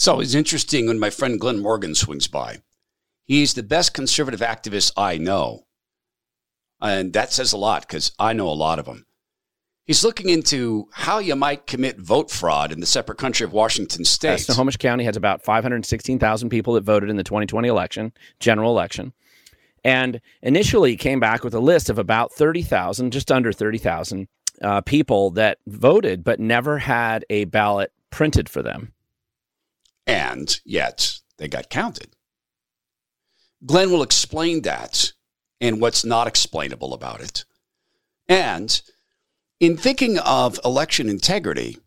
It's always interesting when my friend Glen Morgan swings by. He's the best conservative activist I know. And that says a lot because I know a lot of them. He's looking into how you might commit vote fraud in the separate country of Washington state. Snohomish County has about 516,000 people that voted in the 2020 election, general election. And initially came back with a list of about 30,000, just under 30,000 uh, people that voted, but never had a ballot printed for them. And yet they got counted. Glen will explain that and what's not explainable about it. And in thinking of election integrity,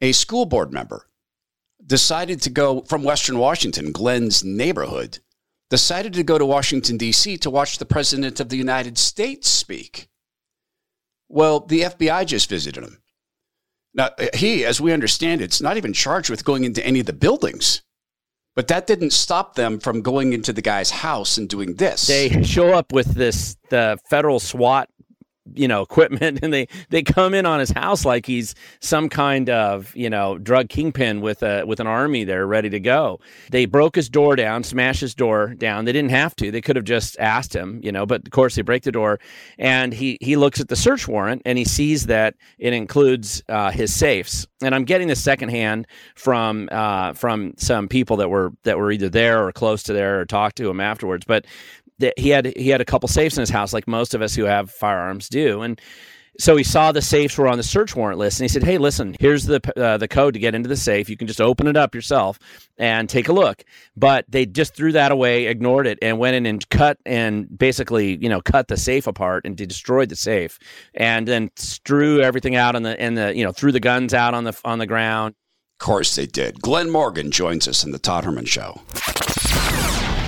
a school board member decided to go from Western Washington, Glen's neighborhood, decided to go to Washington, D.C. to watch the President of the United States speak. Well, the FBI just visited him. Now, he, as we understand it, is not even charged with going into any of the buildings. But that didn't stop them from going into the guy's house and doing this. They show up with this the federal SWAT you know equipment and they they come in on his house like he's some kind of you know drug kingpin with a with an army there ready to go. They broke his door down smashed his door down. They didn't have to. They could have just asked him you know but of course they break the door and he he looks at the search warrant and he sees that it includes uh, his safes. And i'm getting this secondhand from uh, from some people that were that were either there or close to there or talked to him afterwards but that he had he had a couple safes in his house, like most of us who have firearms do, and so he saw the safes were on the search warrant list, and he said, "Hey, listen, here's the uh, the code to get into the safe. You can just open it up yourself and take a look." But they just threw that away, ignored it, and went in and cut and basically, you know, cut the safe apart and destroyed the safe, and then strew everything out on the and the you know threw the guns out on the on the ground. Of course, they did. Glen Morgan joins us in the Todd Herman Show.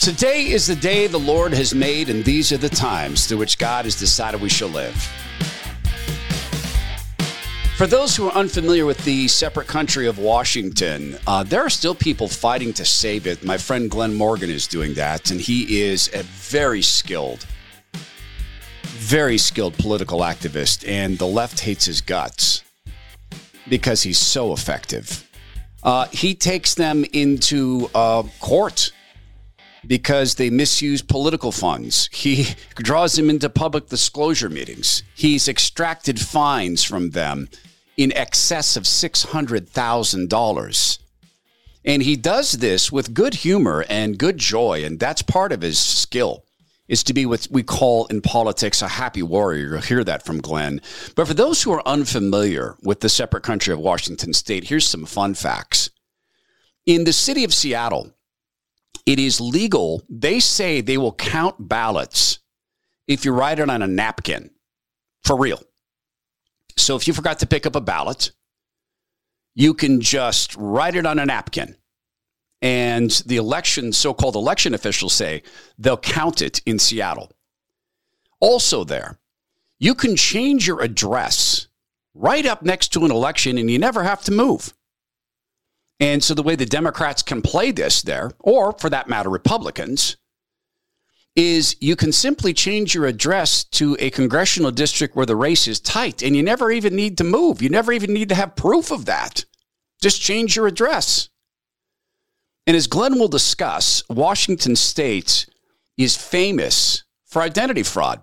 Today is the day the Lord has made, and these are the times through which God has decided we shall live. For those who are unfamiliar with the separate country of Washington, uh, there are still people fighting to save it. My friend Glen Morgan is doing that, and he is a very skilled, very skilled political activist, and the left hates his guts because he's so effective. Uh, he takes them into uh, court because they misuse political funds. He draws them into public disclosure meetings. He's extracted fines from them in excess of $600,000. And he does this with good humor and good joy, and that's part of his skill. Is to be what we call in politics a happy warrior. You'll hear that from Glen. But for those who are unfamiliar with the separate country of Washington state, here's some fun facts. In the city of Seattle, it is legal. They say they will count ballots if you write it on a napkin for real. So if you forgot to pick up a ballot, you can just write it on a napkin. And the election, so called election officials say they'll count it in Seattle. Also, there, you can change your address right up next to an election and you never have to move. And so the way the Democrats can play this there, or for that matter, Republicans, is you can simply change your address to a congressional district where the race is tight and you never even need to move. You never even need to have proof of that. Just change your address. And as Glen will discuss, Washington state is famous for identity fraud.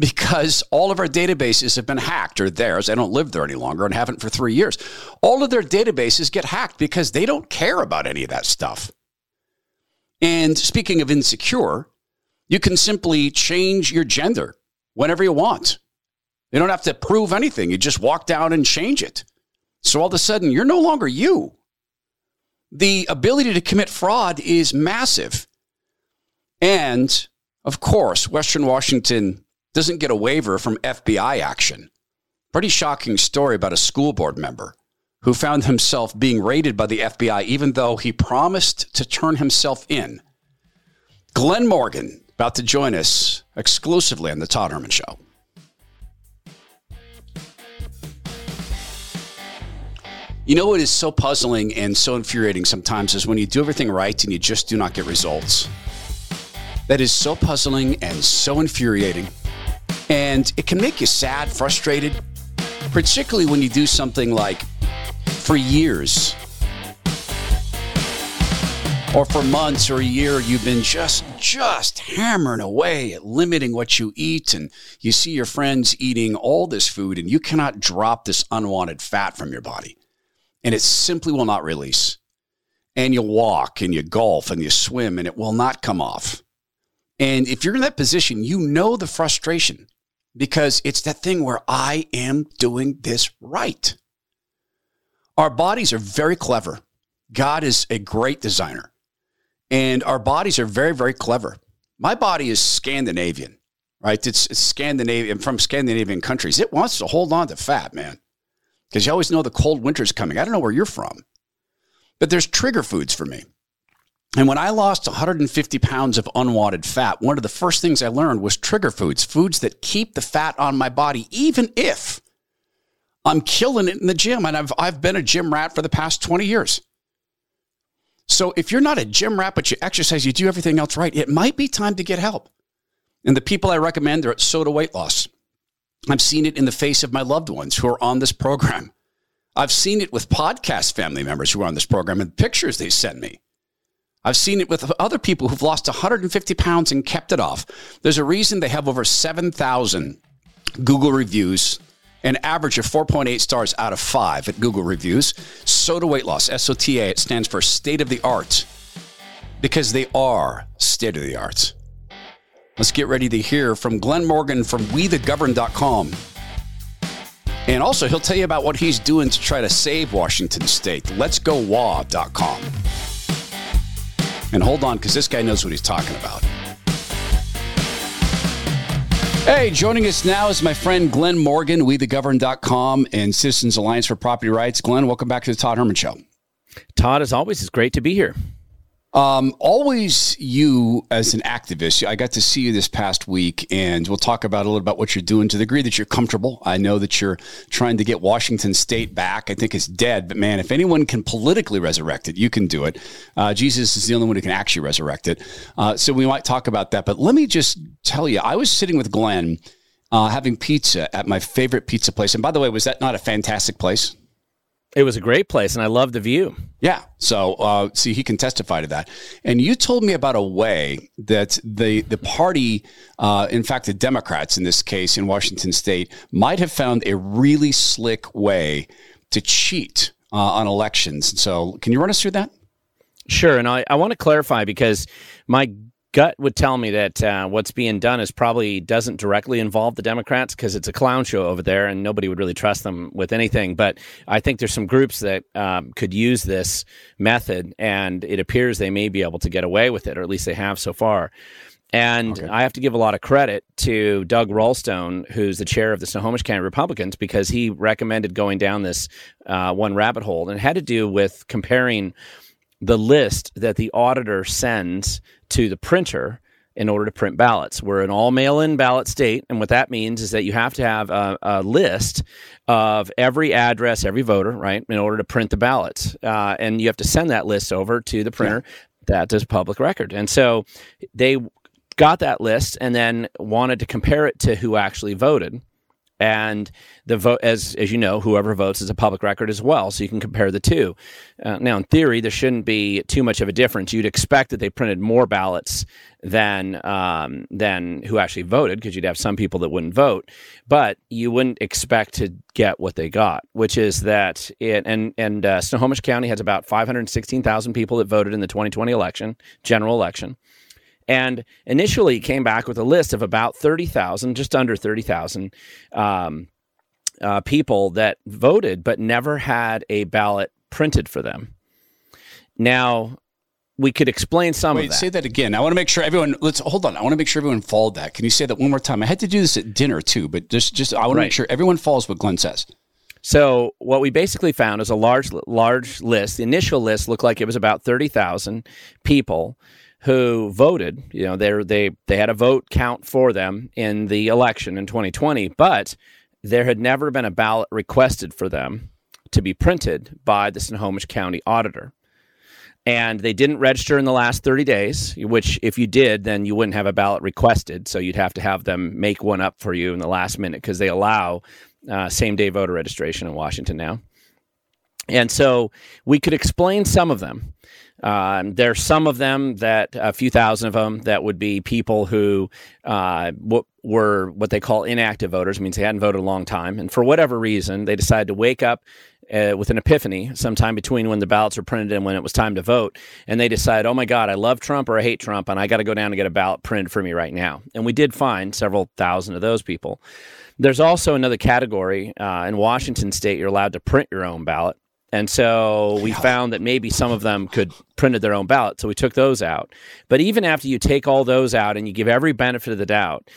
Because all of our databases have been hacked, or theirs. I don't live there any longer and haven't for three years. All of their databases get hacked because they don't care about any of that stuff. And speaking of insecure, you can simply change your gender whenever you want. You don't have to prove anything. You just walk down and change it. So all of a sudden, you're no longer you. The ability to commit fraud is massive. And of course, Western Washington doesn't get a waiver from FBI action. Pretty shocking story about a school board member who found himself being raided by the FBI even though he promised to turn himself in. Glen Morgan, about to join us exclusively on the Todd Herman Show. You know what is so puzzling and so infuriating sometimes is when you do everything right and you just do not get results. That is so puzzling and so infuriating. And it can make you sad, frustrated, particularly when you do something like for years or for months or a year you've been just just hammering away at limiting what you eat and you see your friends eating all this food and you cannot drop this unwanted fat from your body and it simply will not release. And you walk and you golf and you swim and it will not come off. And if you're in that position, you know the frustration because it's that thing where I am doing this right. Our bodies are very clever. God is a great designer, and our bodies are very, very clever. My body is Scandinavian, right? It's, it's Scandinavian from Scandinavian countries. It wants to hold on to fat, man because you always know the cold winter's coming. I don't know where you're from, but there's trigger foods for me. And when I lost 150 pounds of unwanted fat, one of the first things I learned was trigger foods, foods that keep the fat on my body, even if I'm killing it in the gym. And I've, I've been a gym rat for the past 20 years. So if you're not a gym rat, but you exercise, you do everything else right, it might be time to get help. And the people I recommend are at SOTA Weight Loss. I've seen it in the face of my loved ones who are on this program. I've seen it with podcast family members who are on this program and pictures they send me. I've seen it with other people who've lost 150 pounds and kept it off. There's a reason they have over 7,000 Google reviews, an average of 4.8 stars out of 5 at Google reviews. SOTA weight loss, S O T A, it stands for state of the art because they are state of the art. Let's get ready to hear from Glen Morgan from WeTheGoverned.com. And also, he'll tell you about what he's doing to try to save Washington State. Let'sGoWA.com. And hold on, because this guy knows what he's talking about. Hey, joining us now is my friend Glen Morgan, WeTheGoverned.com and Citizens Alliance for Property Rights. Glen, welcome back to the Todd Herman Show. Todd, as always, it's great to be here. Um, always you as an activist. I got to see you this past week, and we'll talk about a little about what you're doing to the degree that you're comfortable. I know that you're trying to get Washington State back. I think it's dead, but man, if anyone can politically resurrect it, you can do it. Uh, Jesus is the only one who can actually resurrect it. Uh, so we might talk about that. But let me just tell you, I was sitting with Glen. Uh, having pizza at my favorite pizza place. And by the way, was that not a fantastic place? It was a great place, and I love the view. Yeah. So, uh, see, he can testify to that. And you told me about a way that the the party, uh, in fact, the Democrats in this case in Washington State, might have found a really slick way to cheat uh, on elections. So, can you run us through that? Sure. And I, I want to clarify because my gut would tell me that uh, what's being done is probably doesn't directly involve the Democrats because it's a clown show over there and nobody would really trust them with anything. But I think there's some groups that um, could use this method, and it appears they may be able to get away with it, or at least they have so far. And okay. I have to give a lot of credit to Doug Roulstone, who's the chair of the Snohomish County Republicans, because he recommended going down this uh, one rabbit hole. And it had to do with comparing the list that the auditor sends to the printer in order to print ballots. We're an all mail in ballot state. And what that means is that you have to have a, a list of every address, every voter, right, in order to print the ballots. Uh, and you have to send that list over to the printer. Yeah. That is public record. And so they got that list and then wanted to compare it to who actually voted and the vote as as you know whoever votes is a public record as well so you can compare the two. Uh, now in theory there shouldn't be too much of a difference. You'd expect that they printed more ballots than um, than who actually voted because you'd have some people that wouldn't vote. But you wouldn't expect to get what they got which is that it and and uh, Snohomish County has about 516,000 people that voted in the 2020 election general election and initially came back with a list of about 30,000, just under 30,000 um, uh, people that voted, but never had a ballot printed for them. Now, we could explain some Wait, of that. Say that again. I want to make sure everyone. Let's hold on. I want to make sure everyone followed that. Can you say that one more time? I had to do this at dinner too, but just just I want right. to make sure everyone follows what Glen says. So what we basically found is a large large list. The initial list looked like it was about thirty thousand people who voted. You know, they they they had a vote count for them in the election in 2020, but there had never been a ballot requested for them to be printed by the Snohomish County auditor. And they didn't register in the last 30 days, which, if you did, then you wouldn't have a ballot requested. So you'd have to have them make one up for you in the last minute because they allow uh, same day voter registration in Washington now. And so we could explain some of them. Um, there's some of them that a few thousand of them that would be people who uh, w- were what they call inactive voters, means they hadn't voted a long time, and for whatever reason they decided to wake up uh, with an epiphany sometime between when the ballots were printed and when it was time to vote, and they decide, oh my God, I love Trump or I hate Trump, and I got to go down and get a ballot printed for me right now. And we did find several thousand of those people. There's also another category uh, in Washington State. You're allowed to print your own ballot. And so we found that maybe some of them could printed their own ballot. So we took those out. But even after you take all those out and you give every benefit of the doubt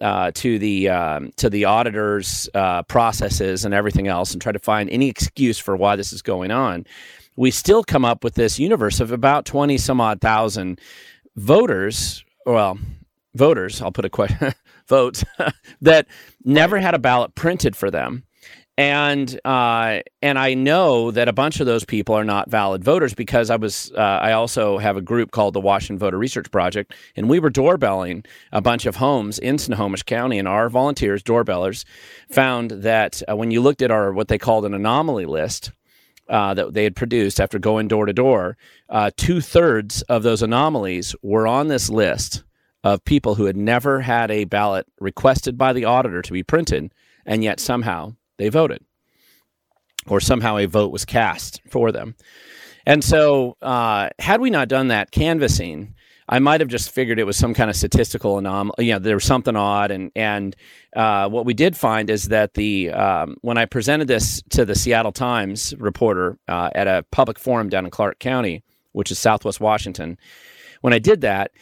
uh, to the um, to the auditors' uh, processes and everything else, and try to find any excuse for why this is going on, we still come up with this universe of about twenty some odd thousand voters. Well, voters. I'll put a question. votes that never had a ballot printed for them and uh, and I know that a bunch of those people are not valid voters because I was uh, I also have a group called the Washington Voter Research Project, and we were doorbelling a bunch of homes in Snohomish County, and our volunteers, doorbellers, found that uh, when you looked at our what they called an anomaly list. Uh, that they had produced after going door to door, uh, two thirds of those anomalies were on this list of people who had never had a ballot requested by the auditor to be printed, and yet somehow they voted, or somehow a vote was cast for them. And so, uh, had we not done that canvassing, I might have just figured it was some kind of statistical anomaly. You know, there was something odd, and and uh, what we did find is that the um, when I presented this to the Seattle Times reporter uh, at a public forum down in Clark County, which is Southwest Washington, when I did that,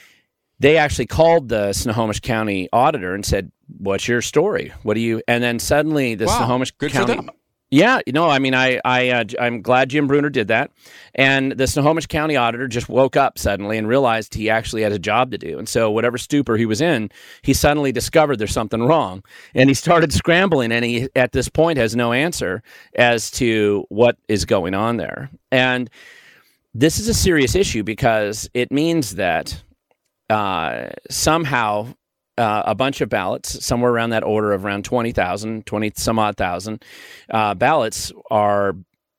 they actually called the Snohomish County auditor and said, "What's your story? What do you?" And then suddenly the wow, Snohomish good County. Yeah, know, I mean, I, I, uh, I'm glad Jim Brunner did that, and the Snohomish County auditor just woke up suddenly and realized he actually had a job to do, and so whatever stupor he was in, he suddenly discovered there's something wrong, and he started scrambling, and he at this point has no answer as to what is going on there, and this is a serious issue because it means that uh, somehow uh, a bunch of ballots, somewhere around that order of around 20,000, 20 some odd thousand uh, ballots are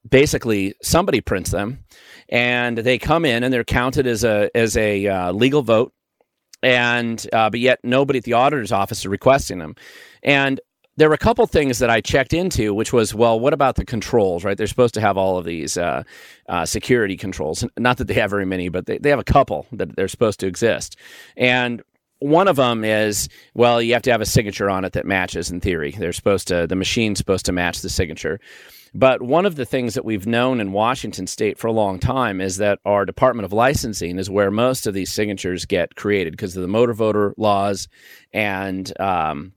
basically somebody prints them and they come in and they're counted as a, as a uh, legal vote. And, uh, but yet nobody at the auditor's office is requesting them. And there were a couple things that I checked into, which was, well, what about the controls, right? They're supposed to have all of these uh, uh, security controls. Not that they have very many, but they, they have a couple that they're supposed to exist. And one of them is, well, you have to have a signature on it that matches in theory. They're supposed to, the machine's supposed to match the signature. But one of the things that we've known in Washington state for a long time is that our Department of Licensing is where most of these signatures get created because of the motor voter laws and, um,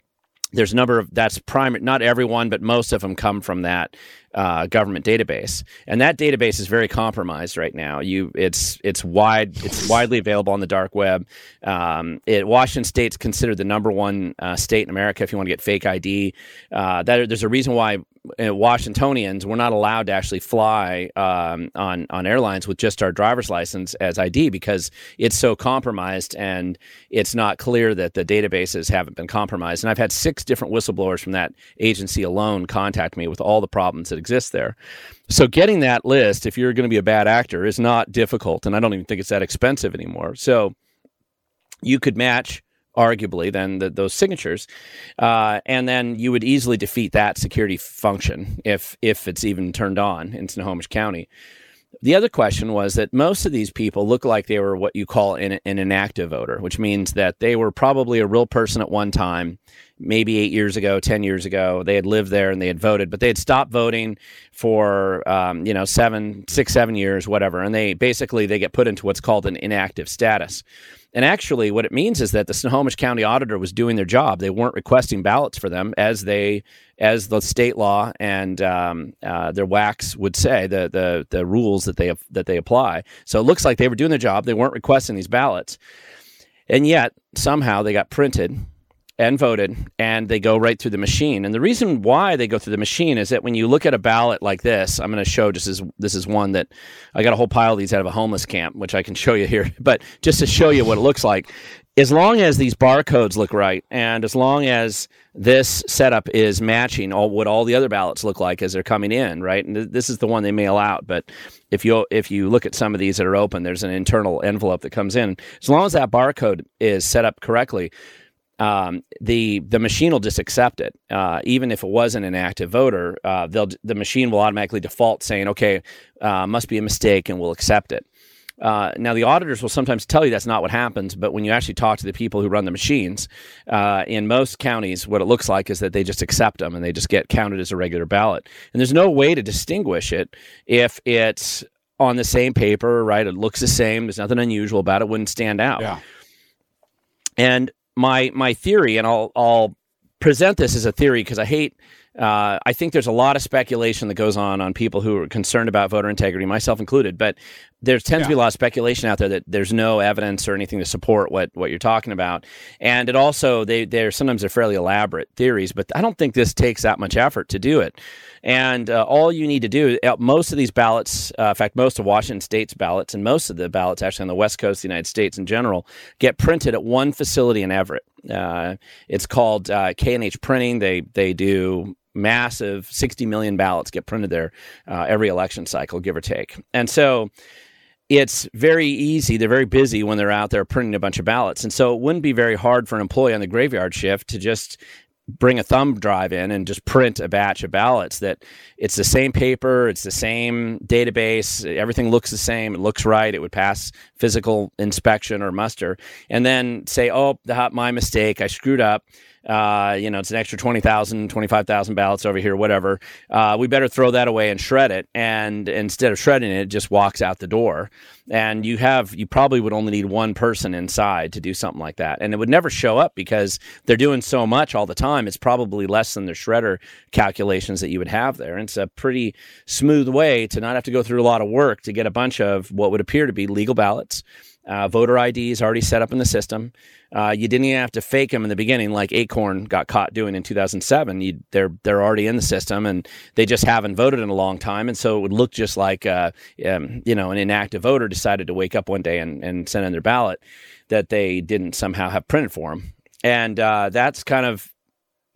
there's a number of that's primary not everyone but most of them come from that uh, government database. And that database is very compromised right now. You it's it's wide it's widely available on the dark web. Um, it, washington state's considered the number one uh, state in america if you want to get fake id uh, that, there's a reason why Washingtonians, we're not allowed to actually fly um, on on airlines with just our driver's license as ID because it's so compromised and it's not clear that the databases haven't been compromised. And I've had six different whistleblowers from that agency alone contact me with all the problems that exist there. So getting that list, if you're going to be a bad actor, is not difficult, and I don't even think it's that expensive anymore. So you could match arguably than the, those signatures, uh, and then you would easily defeat that security function if if it's even turned on in Snohomish County. The other question was that most of these people look like they were what you call an, an inactive voter, which means that they were probably a real person at one time, maybe eight years ago, 10 years ago. They had lived there and they had voted, but they had stopped voting for, um, you know, seven, six, seven years, whatever. And they basically, they get put into what's called an inactive status. And actually, what it means is that the Snohomish County Auditor was doing their job. They weren't requesting ballots for them as they, as the state law and um, uh, their WACs would say, the the the rules that they that they apply. So it looks like they were doing their job. They weren't requesting these ballots, and yet somehow they got printed and voted and they go right through the machine. And the reason why they go through the machine is that when you look at a ballot like this i'm going to show just as this is one that i got a whole pile of these out of a homeless camp which i can show you here but just to show you what it looks like. As long as these barcodes look right and as long as this setup is matching all what all the other ballots look like as they're coming in right? And th- this is the one they mail out. But if you if you look at some of these that are open there's an internal envelope that comes in. As long as that barcode is set up correctly um, the the machine will just accept it, uh, even if it wasn't an active voter. Uh, they'll the machine will automatically default saying, "Okay, uh, must be a mistake," and will accept it. Uh, now, the auditors will sometimes tell you that's not what happens, but when you actually talk to the people who run the machines, uh, in most counties, what it looks like is that they just accept them and they just get counted as a regular ballot. And there's no way to distinguish it if it's on the same paper, right? It looks the same. There's nothing unusual about it. Wouldn't stand out. Yeah. And my my theory, and I'll I'll present this as a theory because I hate. Uh, I think there's a lot of speculation that goes on on people who are concerned about voter integrity, myself included. But there tends yeah. to be a lot of speculation out there that there's no evidence or anything to support what what you're talking about. And it also they they're sometimes they're fairly elaborate theories, but I don't think this takes that much effort to do it. And uh, all you need to do, uh, most of these ballots, uh, in fact, most of Washington State's ballots and most of the ballots actually on the West Coast of the United States in general, get printed at one facility in Everett. Uh, it's called uh, K&H Printing. They they do massive 60 million ballots get printed there uh, every election cycle, give or take. And so it's very easy. They're very busy when they're out there printing a bunch of ballots. And so it wouldn't be very hard for an employee on the graveyard shift to just bring a thumb drive in and just print a batch of ballots that it's the same paper it's the same database everything looks the same it looks right it would pass physical inspection or muster and then say oh my mistake i screwed up uh, you know, it's an extra 20,000, 25,000 ballots over here, whatever. Uh, we better throw that away and shred it. And instead of shredding it, it just walks out the door. And you have, you probably would only need one person inside to do something like that. And it would never show up because they're doing so much all the time. It's probably less than the shredder calculations that you would have there. And it's a pretty smooth way to not have to go through a lot of work to get a bunch of what would appear to be legal ballots uh, voter ID is already set up in the system. Uh, you didn't even have to fake them in the beginning, like Acorn got caught doing in 2007. You, they're they're already in the system, and they just haven't voted in a long time, and so it would look just like uh, um, you know an inactive voter decided to wake up one day and, and send in their ballot that they didn't somehow have printed for them, and uh, that's kind of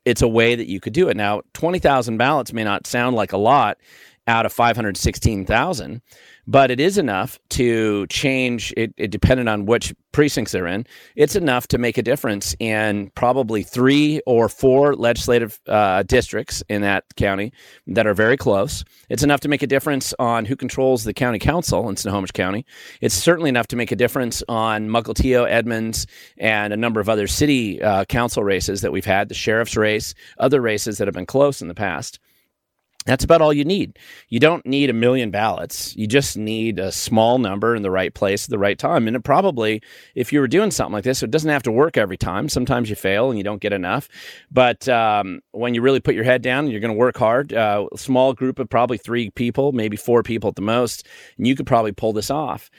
it's a way that you could do it. Now, 20,000 ballots may not sound like a lot out of 516,000 but it is enough to change it, it depending on which precincts they're in. It's enough to make a difference in probably three or four legislative uh, districts in that county that are very close. It's enough to make a difference on who controls the county council in snohomish county. It's certainly enough to make a difference on mukilteo edmonds and a number of other city uh, council races that we've had the sheriff's race other races that have been close in the past that's about all you need. You don't need a million ballots. You just need a small number in the right place at the right time. And it probably, if you were doing something like this, it doesn't have to work every time. Sometimes you fail and you don't get enough. But um, when you really put your head down, and you're going to work hard. Uh, a small group of probably three people, maybe four people at the most, and you could probably pull this off.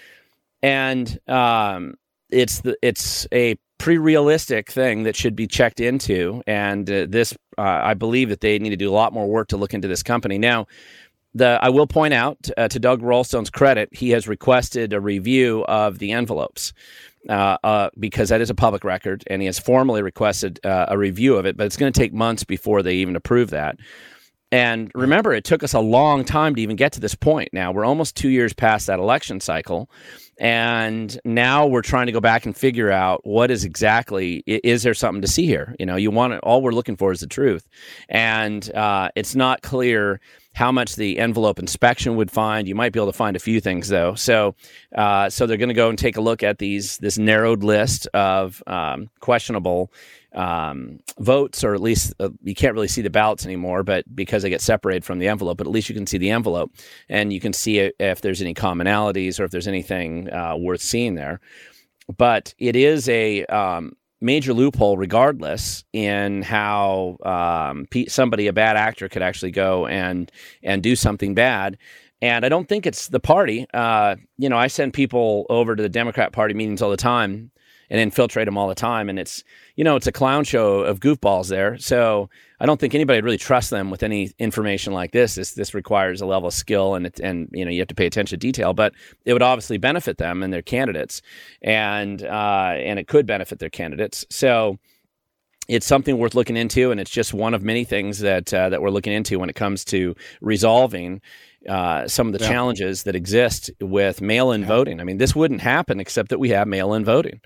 And um, it's the it's a pretty realistic thing that should be checked into. And uh, this, uh, I believe that they need to do a lot more work to look into this company. Now, the I will point out uh, to Doug Roulstone's credit, he has requested a review of the envelopes. Uh, uh, because that is a public record, and he has formally requested uh, a review of it. But it's going to take months before they even approve that. And remember, it took us a long time to even get to this point. Now we're almost two years past that election cycle, and now we're trying to go back and figure out what is exactly is there something to see here? You know you want it all we're looking for is the truth. And uh, it's not clear how much the envelope inspection would find. You might be able to find a few things though. So uh, so they're going to go and take a look at these this narrowed list of um, questionable um, votes, or at least uh, you can't really see the ballots anymore, but because they get separated from the envelope, but at least you can see the envelope and you can see if there's any commonalities or if there's anything uh, worth seeing there. but it is a um, major loophole, regardless, in how um, somebody, a bad actor, could actually go and and do something bad. And I don't think it's the party. Uh, you know, I send people over to the Democrat Party meetings all the time and infiltrate them all the time. And it's, you know, it's a clown show of goofballs there. So I don't think anybody really trusts them with any information like this. This this requires a level of skill and it, and you know you have to pay attention to detail. But it would obviously benefit them and their candidates, and uh, and it could benefit their candidates. So it's something worth looking into, and it's just one of many things that uh, that we're looking into when it comes to resolving uh, some of the yeah. challenges that exist with mail-in yeah. voting. I mean, this wouldn't happen except that we have mail-in voting,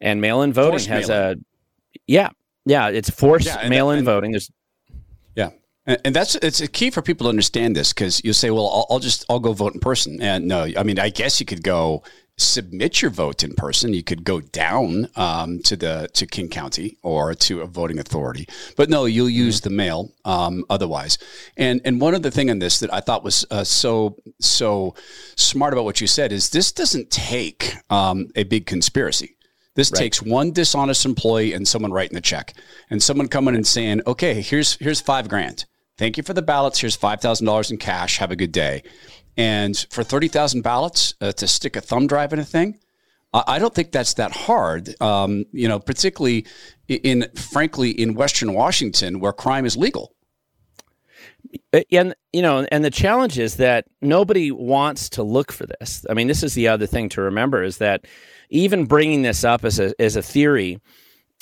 and mail-in voting forced has mail-in. a yeah, yeah, it's forced yeah, mail-in voting. There's yeah, and, and, that's it's a key for people to understand this because you say, well, I'll, I'll, just I'll go vote in person, and no, I mean, I guess you could go submit your vote in person. You could go down um, to the to King County or to a voting authority, but no, you'll use the mail um, otherwise. And and one other thing in this that I thought was uh, so so smart about what you said is this doesn't take um, a big conspiracy. This right. takes one dishonest employee and someone writing the check, and someone coming and saying, "Okay, here's here's five grand. Thank you for the ballots. Here's five thousand dollars in cash. Have a good day." And for 30,000 ballots uh, to stick a thumb drive in a thing, I don't think that's that hard. Um, you know, particularly in, frankly, in Western Washington where crime is legal. And you know, and the challenge is that nobody wants to look for this. I mean, this is the other thing to remember is that even bringing this up as a as a theory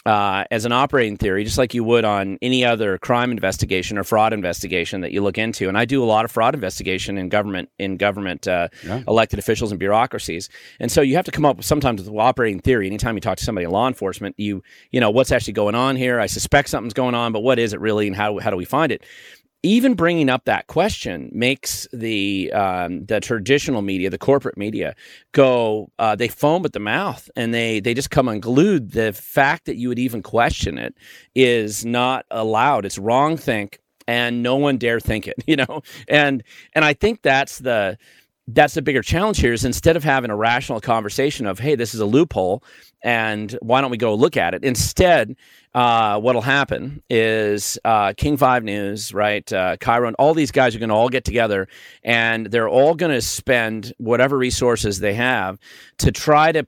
uh, as an operating theory, just like you would on any other crime investigation or fraud investigation that you look into. And I do a lot of fraud investigation in government in government uh, yeah. elected officials and bureaucracies. And so you have to come up with sometimes with operating theory. Anytime you talk to somebody in law enforcement, you you know what's actually going on here. I suspect something's going on, but what is it really, and how how do we find it? Even bringing up that question makes the um, the traditional media, the corporate media, go. Uh, they foam at the mouth, and they they just come unglued. The fact that you would even question it is not allowed. It's wrong think, and no one dare think it. You know, and and I think that's the that's the bigger challenge here is instead of having a rational conversation of hey this is a loophole and why don't we go look at it instead uh, what'll happen is uh, king 5 news right uh, KIRO all these guys are going to all get together and they're all going to spend whatever resources they have to try to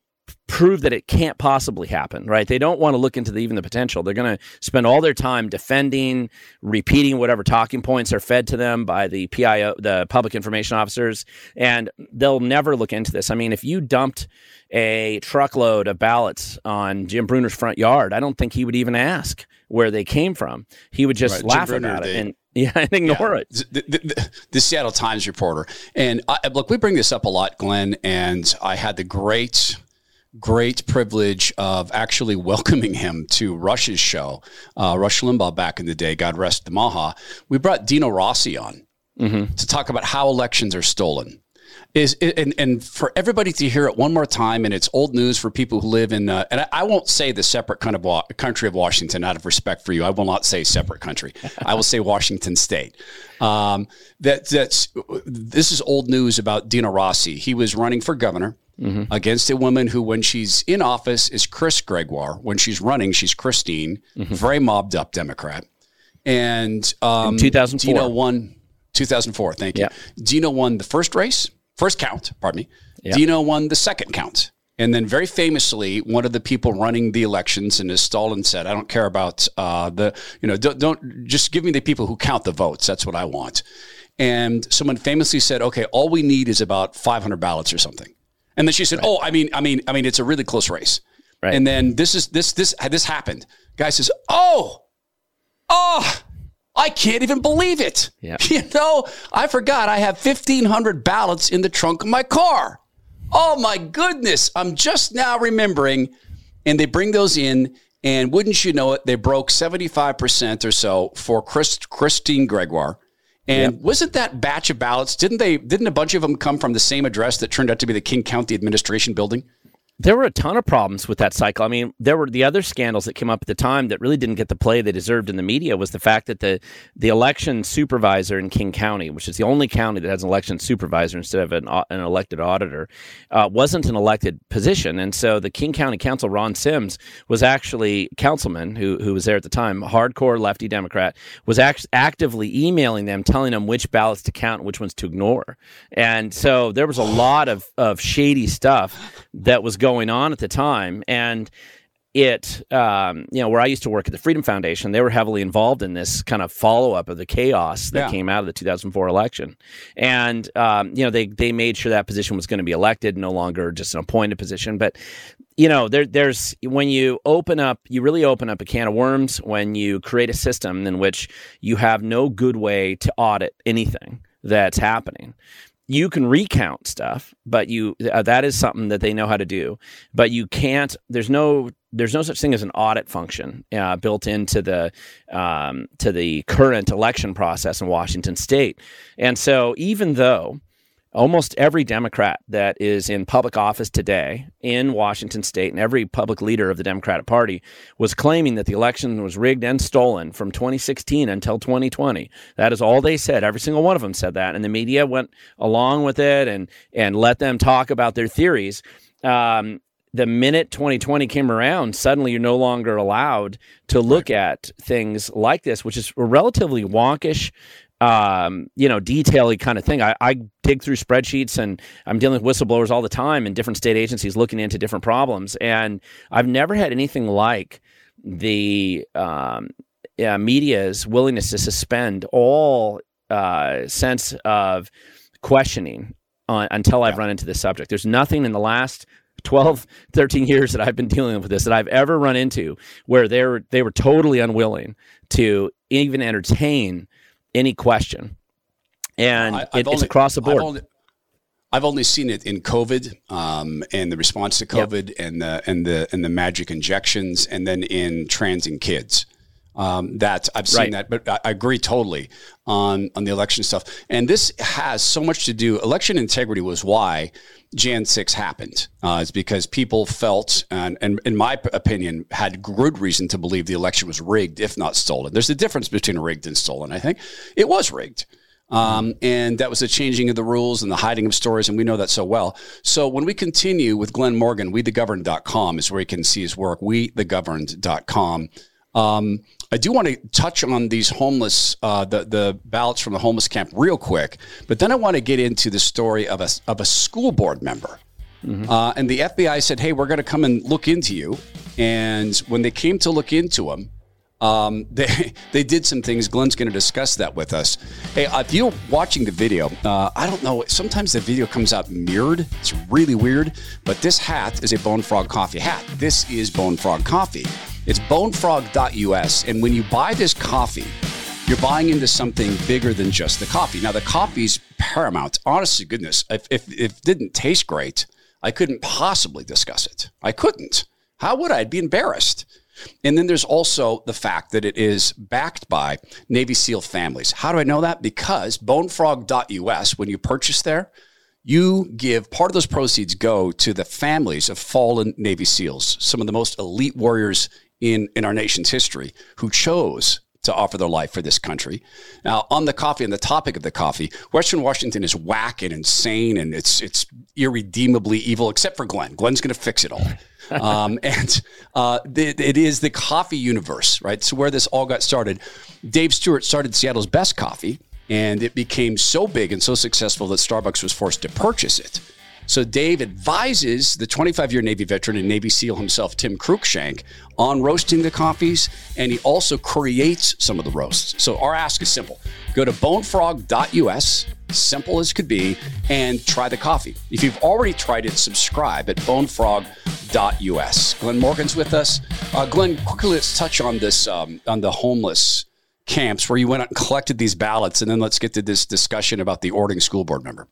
prove that it can't possibly happen, right? They don't want to look into the, even the potential. They're going to spend all their time defending, repeating whatever talking points are fed to them by the PIO, the public information officers, and they'll never look into this. I mean, if you dumped a truckload of ballots on Jim Brunner's front yard, I don't think he would even ask where they came from. He would just right. laugh Brunner, about it and yeah, and ignore yeah. it. The, the, the, Seattle Times reporter, and I, look, we bring this up a lot, Glen, and I had the great great privilege of actually welcoming him to Rush's show, uh, Rush Limbaugh back in the day, God rest the Maha. We brought Dino Rossi on mm-hmm. to talk about how elections are stolen. Is and, and for everybody to hear it one more time, and it's old news for people who live in, uh, and I, I, won't say the separate kind of wa- country of Washington out of respect for you. I will not say separate country. I will say Washington State. Um, that that's this is old news about Dino Rossi. He was running for governor mm-hmm. against a woman who, when she's in office, is Chris Gregoire. When she's running, she's Christine, mm-hmm. very mobbed up Democrat. And um, 2004. Dino won 2004. Thank you. Yeah. Dino won the first race, first count, pardon me. Yeah. Dino won the second count. And then, very famously, one of the people running the elections, and as Stalin said, "I don't care about uh, the, you know, don't, don't just give me the people who count the votes. That's what I want." And someone famously said, "Okay, all we need is about 500 ballots or something." And then she said, right. "Oh, I mean, I mean, I mean, it's a really close race." Right. And then this is this this this happened. Guy says, "Oh, oh." I can't even believe it. Yeah. You know, I forgot I have 1,500 ballots in the trunk of my car. Oh my goodness. I'm just now remembering. And they bring those in, and wouldn't you know it, they broke 75% or so for Chris, Christine Gregoire. And yep. wasn't that batch of ballots? Didn't they? Didn't a bunch of them come from the same address that turned out to be the King County Administration Building? There were a ton of problems with that cycle. I mean, there were the other scandals that came up at the time that really didn't get the play they deserved in the media was the fact that the the election supervisor in King County, which is the only county that has an election supervisor instead of an, an elected auditor, uh, wasn't an elected position, and so the King County Council, Ron Sims, was actually councilman who who was there at the time, hardcore lefty Democrat, was act- actively emailing them, telling them which ballots to count and which ones to ignore, and so there was a lot of of shady stuff that was going on at the time, and it, um, you know, where I used to work at the Freedom Foundation, they were heavily involved in this kind of follow up of the chaos that yeah. came out of the 2004 election, and um, you know, they they made sure that position was going to be elected, no longer just an appointed position. But you know, there, there's when you open up, you really open up a can of worms when you create a system in which you have no good way to audit anything that's happening you can recount stuff, but you uh, that is something that they know how to do. But you can't. There's no there's no such thing as an audit function uh, built into the um, to the current election process in Washington State. And so even though almost every Democrat that is in public office today in Washington state and every public leader of the Democratic Party was claiming that the election was rigged and stolen from 2016 until 2020. That is all they said. Every single one of them said that. And the media went along with it and, and let them talk about their theories. Um, the minute 2020 came around, suddenly you're no longer allowed to look at things like this, which is a relatively wonkish um, you know, detaily kind of thing. I, I, dig through spreadsheets and I'm dealing with whistleblowers all the time and different state agencies looking into different problems. And I've never had anything like the um, yeah, media's willingness to suspend all uh, sense of questioning on, until I've run into this subject. There's nothing in the last 12 13 years that I've been dealing with this that I've ever run into where they were they were totally unwilling to even entertain any question. And I, it, only, it's across the board. I've only, I've only seen it in COVID um, and the response to COVID yep. and the and the and the magic injections, and then in trans and kids. Um, that I've seen right. that, but I, agree totally on on the election stuff. And this has so much to do. Election integrity was why Jan 6 happened. Uh, it's because people felt, and, and in my opinion, had good reason to believe the election was rigged, if not stolen. There's a difference between rigged and stolen, I think. It was rigged. Um, and that was the changing of the rules and the hiding of stories, and we know that so well. So when we continue with Glen Morgan, wethegoverned.com is where you can see his work, we wethegoverned.com. Um, I do want to touch on these homeless, uh, the the ballots from the homeless camp real quick, but then I want to get into the story of a of a school board member. Mm-hmm. Uh, and the FBI said, "Hey, we're going to come and look into you." And when they came to look into him, um, they they did some things. Glen's going to discuss that with us. Hey, uh, if you're watching the video, uh, I don't know. Sometimes the video comes out mirrored. It's really weird. But this hat is a Bone Frog Coffee hat. This is Bone Frog Coffee. It's bonefrog.us. And when you buy this coffee, you're buying into something bigger than just the coffee. Now, the coffee's paramount. Honestly, goodness, if, if, if it didn't taste great, I couldn't possibly discuss it. I couldn't. How would I? I'd be embarrassed. And then there's also the fact that it is backed by Navy SEAL families. How do I know that? Because bonefrog.us, when you purchase there, you give part of those proceeds go to the families of fallen Navy SEALs, some of the most elite warriors in, in our nation's history who chose to offer their life for this country. Now, on the coffee, on the topic of the coffee, Western Washington is whack and insane, and it's it's irredeemably evil, except for Glen. Glen's going to fix it all. um, and uh, it is the coffee universe, right? So where this all got started, Dave Stewart started Seattle's best coffee, and it became so big and so successful that Starbucks was forced to purchase it. So Dave advises the 25 year Navy veteran and Navy SEAL himself, Tim Cruikshank, on roasting the coffees, and he also creates some of the roasts. So our ask is simple go to bonefrog.us, simple as could be, and try the coffee. If you've already tried it, subscribe at bonefrog.us. Glen Morgan's with us. Uh, Glen, quickly let's touch on this um, on the homeless camps where you went out and collected these ballots, and then let's get to this discussion about the Orting school board member.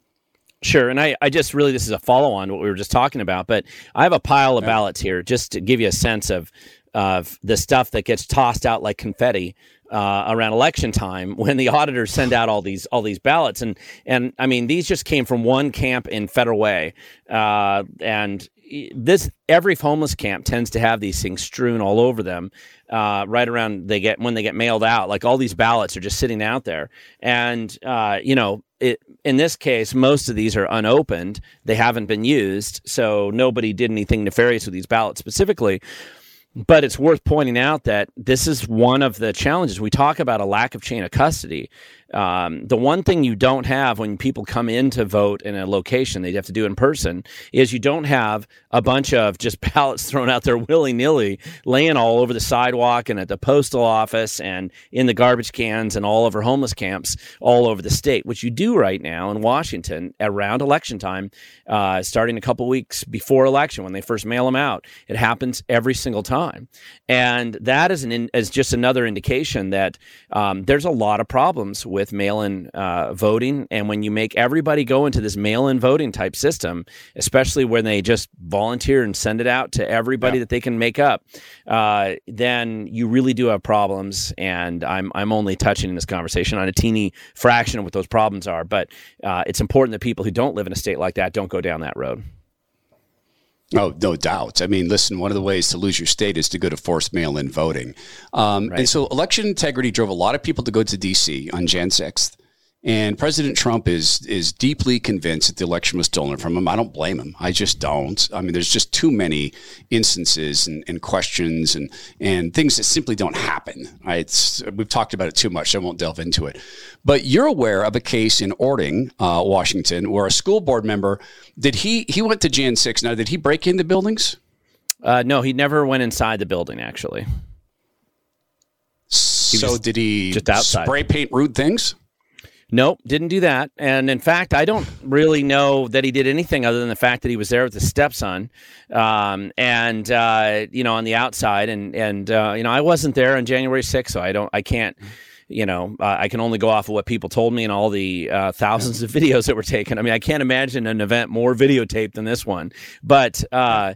Sure. And I, I just really, this is a follow on what we were just talking about, but I have a pile of ballots here just to give you a sense of, of the stuff that gets tossed out like confetti uh, around election time when the auditors send out all these all these ballots and and I mean these just came from one camp in Federal Way uh, and this every homeless camp tends to have these things strewn all over them uh, right around they get when they get mailed out like all these ballots are just sitting out there and uh, you know it, in this case most of these are unopened. They haven't been used so nobody did anything nefarious with these ballots specifically. But it's worth pointing out that this is one of the challenges. We talk about a lack of chain of custody um, the one thing you don't have when people come in to vote in a location, they have to do in person, is you don't have a bunch of just ballots thrown out there willy nilly, laying all over the sidewalk and at the postal office and in the garbage cans and all over homeless camps all over the state, which you do right now in Washington around election time, uh, starting a couple weeks before election when they first mail them out. It happens every single time, and that is an in, is just another indication that um, there's a lot of problems with with mail-in uh, voting, and when you make everybody go into this mail-in voting type system, especially when they just volunteer and send it out to everybody yeah. that they can make up, uh, then you really do have problems. And I'm I'm only touching in this conversation on a teeny fraction of what those problems are, but uh, it's important that people who don't live in a state like that don't go down that road. Oh, no doubt. I mean, listen, one of the ways to lose your state is to go to forced mail in voting. Um, right. And so election integrity drove a lot of people to go to D.C. on Jan 6th. And President Trump is is deeply convinced that the election was stolen from him. I don't blame him. I just don't. I mean, there's just too many instances and, and questions and and things that simply don't happen. Right? It's, we've talked about it too much. So I won't delve into it. But you're aware of a case in Orting, uh, Washington, where a school board member did he he went to Jan 6. Now, did he break into buildings? Uh, no, he never went inside the building. Actually. So did he just outside. spray paint rude things? Nope, didn't do that. And in fact, I don't really know that he did anything other than the fact that he was there with his stepson, um, and uh, you know, on the outside. And and uh, you know, I wasn't there on January 6th, so I don't, I can't. You know, uh, I can only go off of what people told me and all the uh, thousands of videos that were taken. I mean, I can't imagine an event more videotaped than this one. But uh,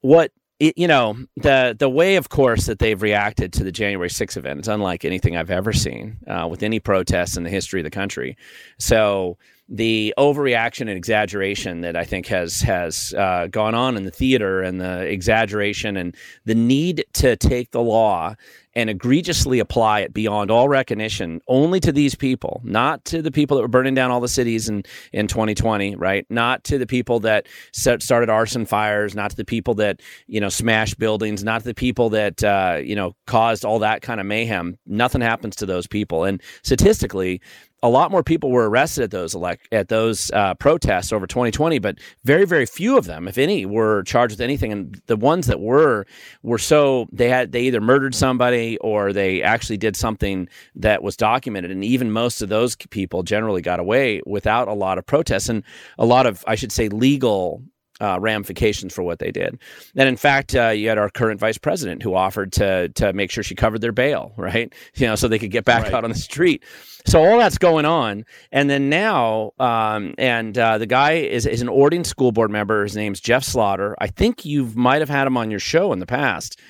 what it, you know the the way of course that they've reacted to the January 6th event is unlike anything I've ever seen uh, with any protests in the history of the country. So the overreaction and exaggeration that I think has has uh, gone on in the theater and the exaggeration and the need to take the law and egregiously apply it beyond all recognition only to these people, not to the people that were burning down all the cities in, in 2020, right? Not to the people that started arson fires, not to the people that, you know, smashed buildings, not to the people that, uh, you know, caused all that kind of mayhem. Nothing happens to those people. And statistically, a lot more people were arrested at those elect at those uh, protests over 2020, but very very few of them, if any, were charged with anything. And the ones that were were so they had they either murdered somebody or they actually did something that was documented. And even most of those people generally got away without a lot of protests and a lot of I should say legal uh, ramifications for what they did. And in fact, uh, you had our current vice president who offered to to make sure she covered their bail, right? You know, so they could get back right. out on the street. So all that's going on, and then now, um, and uh, the guy is is an Orting school board member. His name's Jeff Slaughter. I think you might have had him on your show in the past.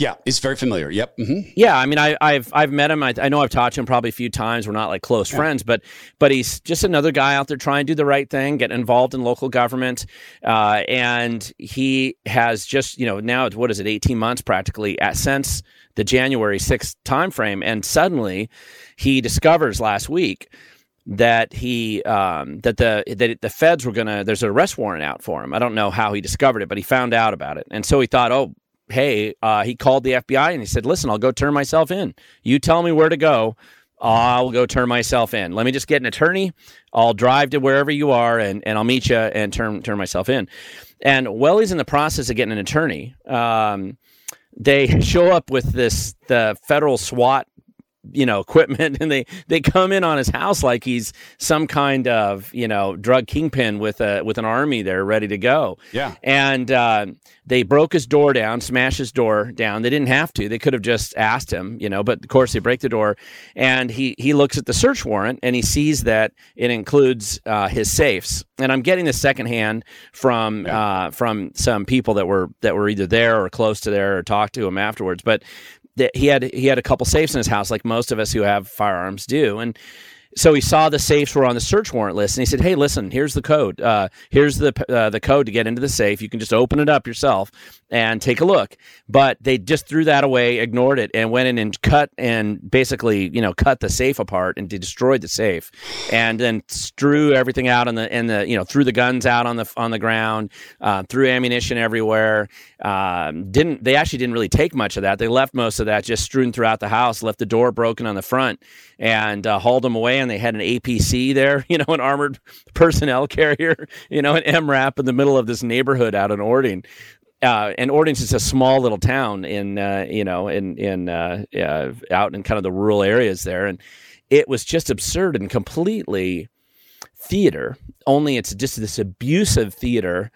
Yeah, he's very familiar. Yep. Mm-hmm. Yeah, I mean, I, have I've met him. I, I, know I've talked to him probably a few times. We're not like close yeah. friends, but but he's just another guy out there trying to do the right thing, get involved in local government, uh, and he has just you know now what is it, eighteen months practically at since the January sixth timeframe, and suddenly he discovers last week that he um, that the that the feds were gonna there's an arrest warrant out for him. I don't know how he discovered it, but he found out about it, and so he thought, oh, hey, uh, he called the FBI and he said, listen, I'll go turn myself in. You tell me where to go. I'll go turn myself in. Let me just get an attorney. I'll drive to wherever you are and, and I'll meet you and turn turn myself in. And while he's in the process of getting an attorney, um, they show up with this the federal SWAT you know equipment and they they come in on his house like he's some kind of you know drug kingpin with a with an army there ready to go. Yeah. And uh, they broke his door down smashed his door down. They didn't have to. They could have just asked him you know but of course they break the door and he he looks at the search warrant and he sees that it includes uh, his safes. And i'm getting this secondhand from yeah. uh, from some people that were that were either there or close to there or talked to him afterwards. But that he had he had a couple safes in his house, like most of us who have firearms do, and so he saw the safes were on the search warrant list, and he said, "Hey, listen, here's the code. Uh, here's the uh, the code to get into the safe. You can just open it up yourself and take a look." But they just threw that away, ignored it, and went in and cut and basically, you know, cut the safe apart and destroyed the safe, and then threw everything out on the and the you know threw the guns out on the on the ground, uh, threw ammunition everywhere. Um, didn't they actually didn't really take much of that? They left most of that just strewn throughout the house, left the door broken on the front, and uh, hauled them away. And they had an APC there, you know, an armored personnel carrier, you know, an MRAP in the middle of this neighborhood out in Orting. Uh, and Orting's is a small little town in, uh, you know, in in uh, out in kind of the rural areas there, and it was just absurd and completely theater. Only it's just this abusive theater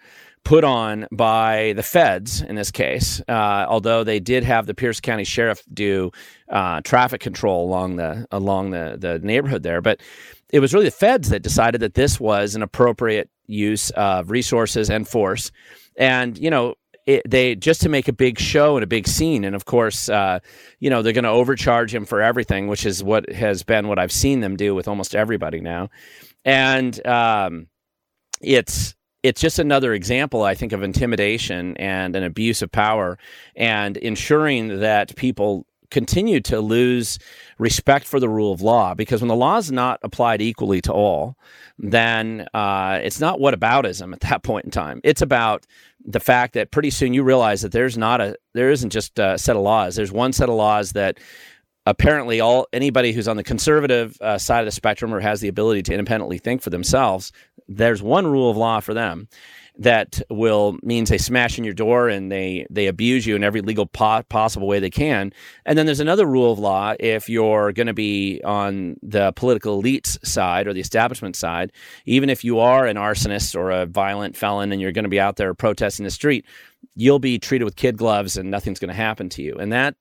put on by the feds in this case, uh, although they did have the Pierce County Sheriff do uh, traffic control along the along the, the neighborhood there. But it was really the feds that decided that this was an appropriate use of resources and force. And you know, it, they just to make a big show and a big scene. And of course, uh, you know, they're going to overcharge him for everything, which is what has been what I've seen them do with almost everybody now. And um, it's it's just another example, I think, of intimidation and an abuse of power and ensuring that people continue to lose respect for the rule of law because when the law is not applied equally to all, then uh, it's not what whataboutism at that point in time. It's about the fact that pretty soon you realize that there's not a there isn't just a set of laws. There's one set of laws that apparently all anybody who's on the conservative uh, side of the spectrum or has the ability to independently think for themselves there's one rule of law for them that will means they smash in your door and they they abuse you in every legal po- possible way they can. And then there's another rule of law if you're going to be on the political elites side or the establishment side even if you are an arsonist or a violent felon and you're going to be out there protesting the street you'll be treated with kid gloves and nothing's going to happen to you. And that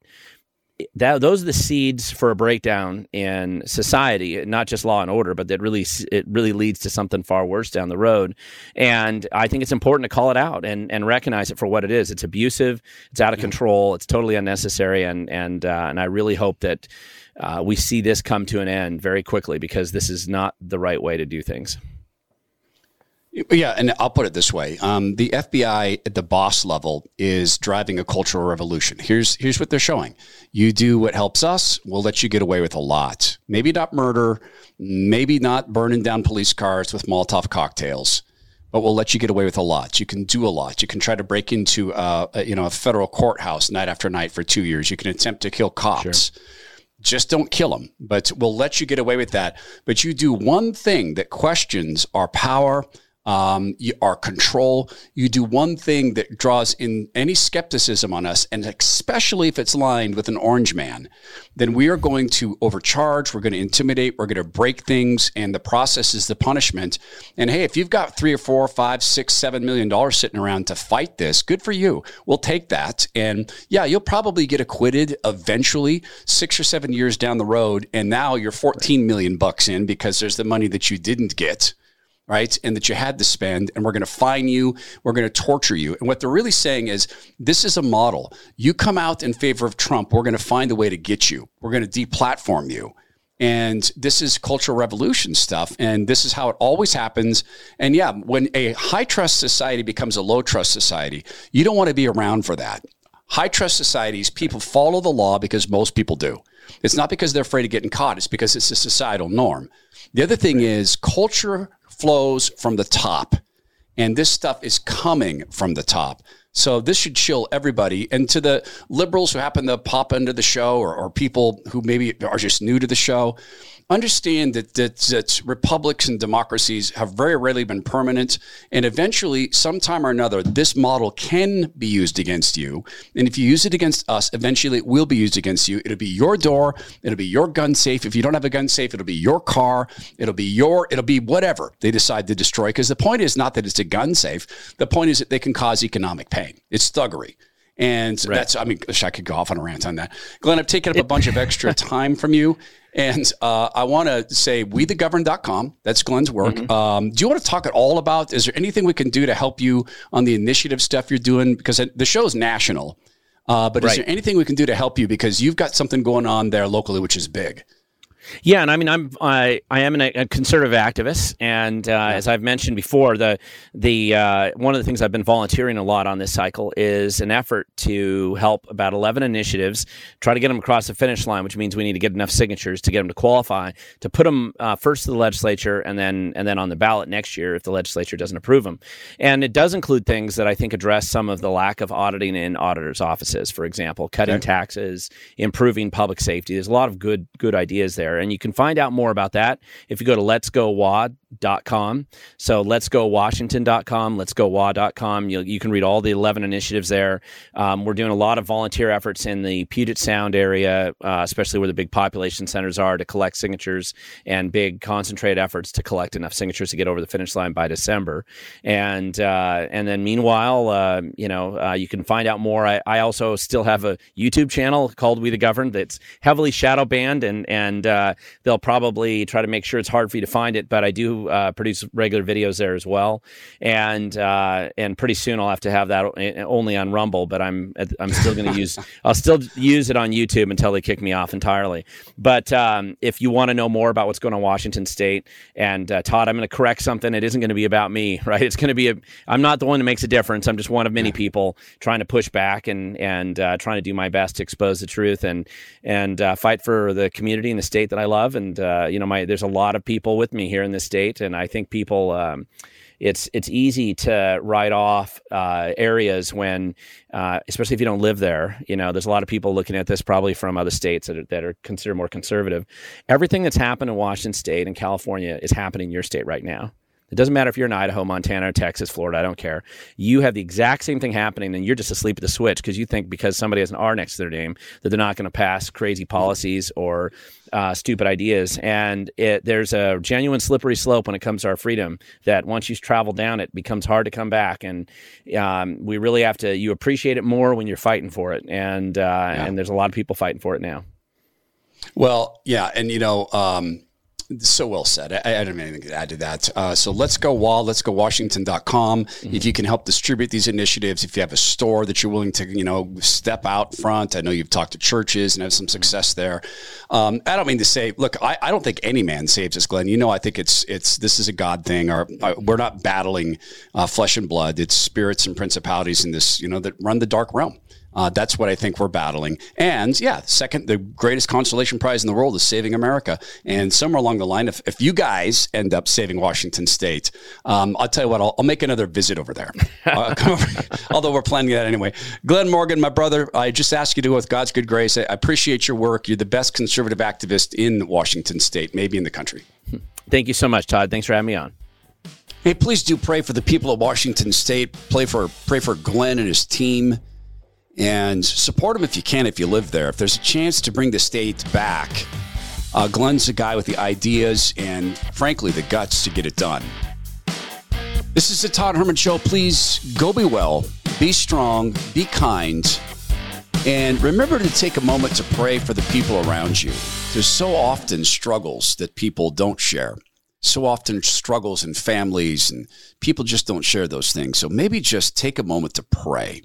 that those are the seeds for a breakdown in society, not just law and order, but that really it really leads to something far worse down the road. And I think it's important to call it out and and recognize it for what it is. It's abusive. It's out of control. It's totally unnecessary. And and uh, and I really hope that uh, we see this come to an end very quickly because this is not the right way to do things. Yeah, and I'll put it this way: um, the FBI at the boss level is driving a cultural revolution. Here's here's what they're showing: you do what helps us, we'll let you get away with a lot. Maybe not murder, maybe not burning down police cars with Molotov cocktails, but we'll let you get away with a lot. You can do a lot. You can try to break into uh, a, you know a federal courthouse night after night for two years. You can attempt to kill cops. Sure just don't kill them, but we'll let you get away with that. But you do one thing that questions our power um, you, our control. You do one thing that draws in any skepticism on us, and especially if it's lined with an orange man, then we are going to overcharge. We're going to intimidate. We're going to break things, and the process is the punishment. And hey, if you've got three or four, five, six, seven million dollars sitting around to fight this, good for you. We'll take that, and yeah, you'll probably get acquitted eventually, six or seven years down the road, and now you're 14 million bucks in because there's the money that you didn't get right? And that you had to spend, and we're going to fine you, we're going to torture you. And what they're really saying is this is a model. You come out in favor of Trump, we're going to find a way to get you, we're going to deplatform you. And this is cultural revolution stuff. And this is how it always happens. And yeah, when a high trust society becomes a low trust society, you don't want to be around for that. High trust societies, people follow the law because most people do. It's not because they're afraid of getting caught, it's because it's a societal norm. The other thing is culture flows from the top. And this stuff is coming from the top. So this should chill everybody. And to the liberals who happen to pop into the show or, or people who maybe are just new to the show, understand that, that, that republics and democracies have very rarely been permanent. And eventually, sometime or another, this model can be used against you. And if you use it against us, eventually it will be used against you. It'll be your door. It'll be your gun safe. If you don't have a gun safe, it'll be your car. It'll be your, it'll be whatever they decide to destroy. Because the point is not that it's a gun safe. The point is that they can cause economic pain. It's thuggery. And right. that's, I mean, I could go off on a rant on that. Glen, I've taken up a bunch of extra time from you. And uh, I want to say WeTheGoverned.com. That's Glen's work. Mm-hmm. Um, do you want to talk at all about, is there anything we can do to help you on the initiative stuff you're doing? Because the show is national. Uh, but right. is there anything we can do to help you? Because you've got something going on there locally, which is big. Yeah, and I mean, I'm I, I am an, a conservative activist, and uh, yeah. as I've mentioned before, the the uh, one of the things I've been volunteering a lot on this cycle is an effort to help about 11 initiatives try to get them across the finish line, which means we need to get enough signatures to get them to qualify to put them uh, first to the legislature and then and then on the ballot next year if the legislature doesn't approve them. And it does include things that I think address some of the lack of auditing in auditors' offices, for example, cutting okay. taxes, improving public safety. There's a lot of good good ideas there, and you can find out more about that if you go to Let's Go Wad com. So let's go Washington.com, let's go WA.com. You, you can read all the 11 initiatives there. Um, we're doing a lot of volunteer efforts in the Puget Sound area, uh, especially where the big population centers are to collect signatures and big concentrated efforts to collect enough signatures to get over the finish line by December. And, uh, and then meanwhile, uh, you know, uh, you can find out more. I, I, also still have a YouTube channel called We the Governed that's heavily shadow banned and, and uh, they'll probably try to make sure it's hard for you to find it, but I do uh, produce regular videos there as well, and uh, and pretty soon I'll have to have that only on Rumble. But I'm I'm still going to use I'll still use it on YouTube until they kick me off entirely. But um, if you want to know more about what's going on in Washington State, and uh, Todd, I'm going to correct something. It isn't going to be about me, right? It's going to be a. I'm not the one that makes a difference. I'm just one of many people trying to push back and and uh, trying to do my best to expose the truth and and uh, fight for the community and the state that I love. And uh, you know, my there's a lot of people with me here in this state and I think people. Um, it's it's easy to write off uh, areas when, uh, especially if you don't live there. You know, there's a lot of people looking at this probably from other states that are, that are considered more conservative. Everything that's happened in Washington State and California is happening in your state right now. It doesn't matter if you're in Idaho, Montana, Texas, Florida. I don't care. You have the exact same thing happening, and you're just asleep at the switch because you think because somebody has an R next to their name that they're not going to pass crazy policies or uh, stupid ideas. And it, there's a genuine slippery slope when it comes to our freedom that once you travel down it, becomes hard to come back. And um, we really have to. You appreciate it more when you're fighting for it, and uh, yeah. and there's a lot of people fighting for it now. Well, yeah, and you know. Um, so well said. I, I, don't have anything to add to that. Uh, so let's go wall, let's go Washington.com. Mm-hmm. If you can help distribute these initiatives, if you have a store that you're willing to, you know, step out front. I know you've talked to churches and have some success there. Um, I don't mean to say, look, I, I, don't think any man saves us, Glen. You know, I think it's, it's, this is a God thing. Or uh, we're not battling uh, flesh and blood. It's spirits and principalities in this, you know, that run the dark realm. Uh, that's what I think we're battling. And yeah, second, the greatest consolation prize in the world is saving America. And somewhere along the line, if, if you guys end up saving Washington State, um, I'll tell you what, I'll, I'll, make another visit over there. uh, over, although we're planning that anyway. Glen Morgan, my brother, I just ask you to, go with God's good grace, I appreciate your work. You're the best conservative activist in Washington State, maybe in the country. Thank you so much, Todd. Thanks for having me on. Hey, please do pray for the people of Washington State. Pray for pray for Glen and his team and support them if you can, if you live there. If there's a chance to bring the state back, uh, Glen's a guy with the ideas and, frankly, the guts to get it done. This is the Todd Herman Show. Please go be well, be strong, be kind, and remember to take a moment to pray for the people around you. There's so often struggles that people don't share. So often struggles in families, and people just don't share those things. So maybe just take a moment to pray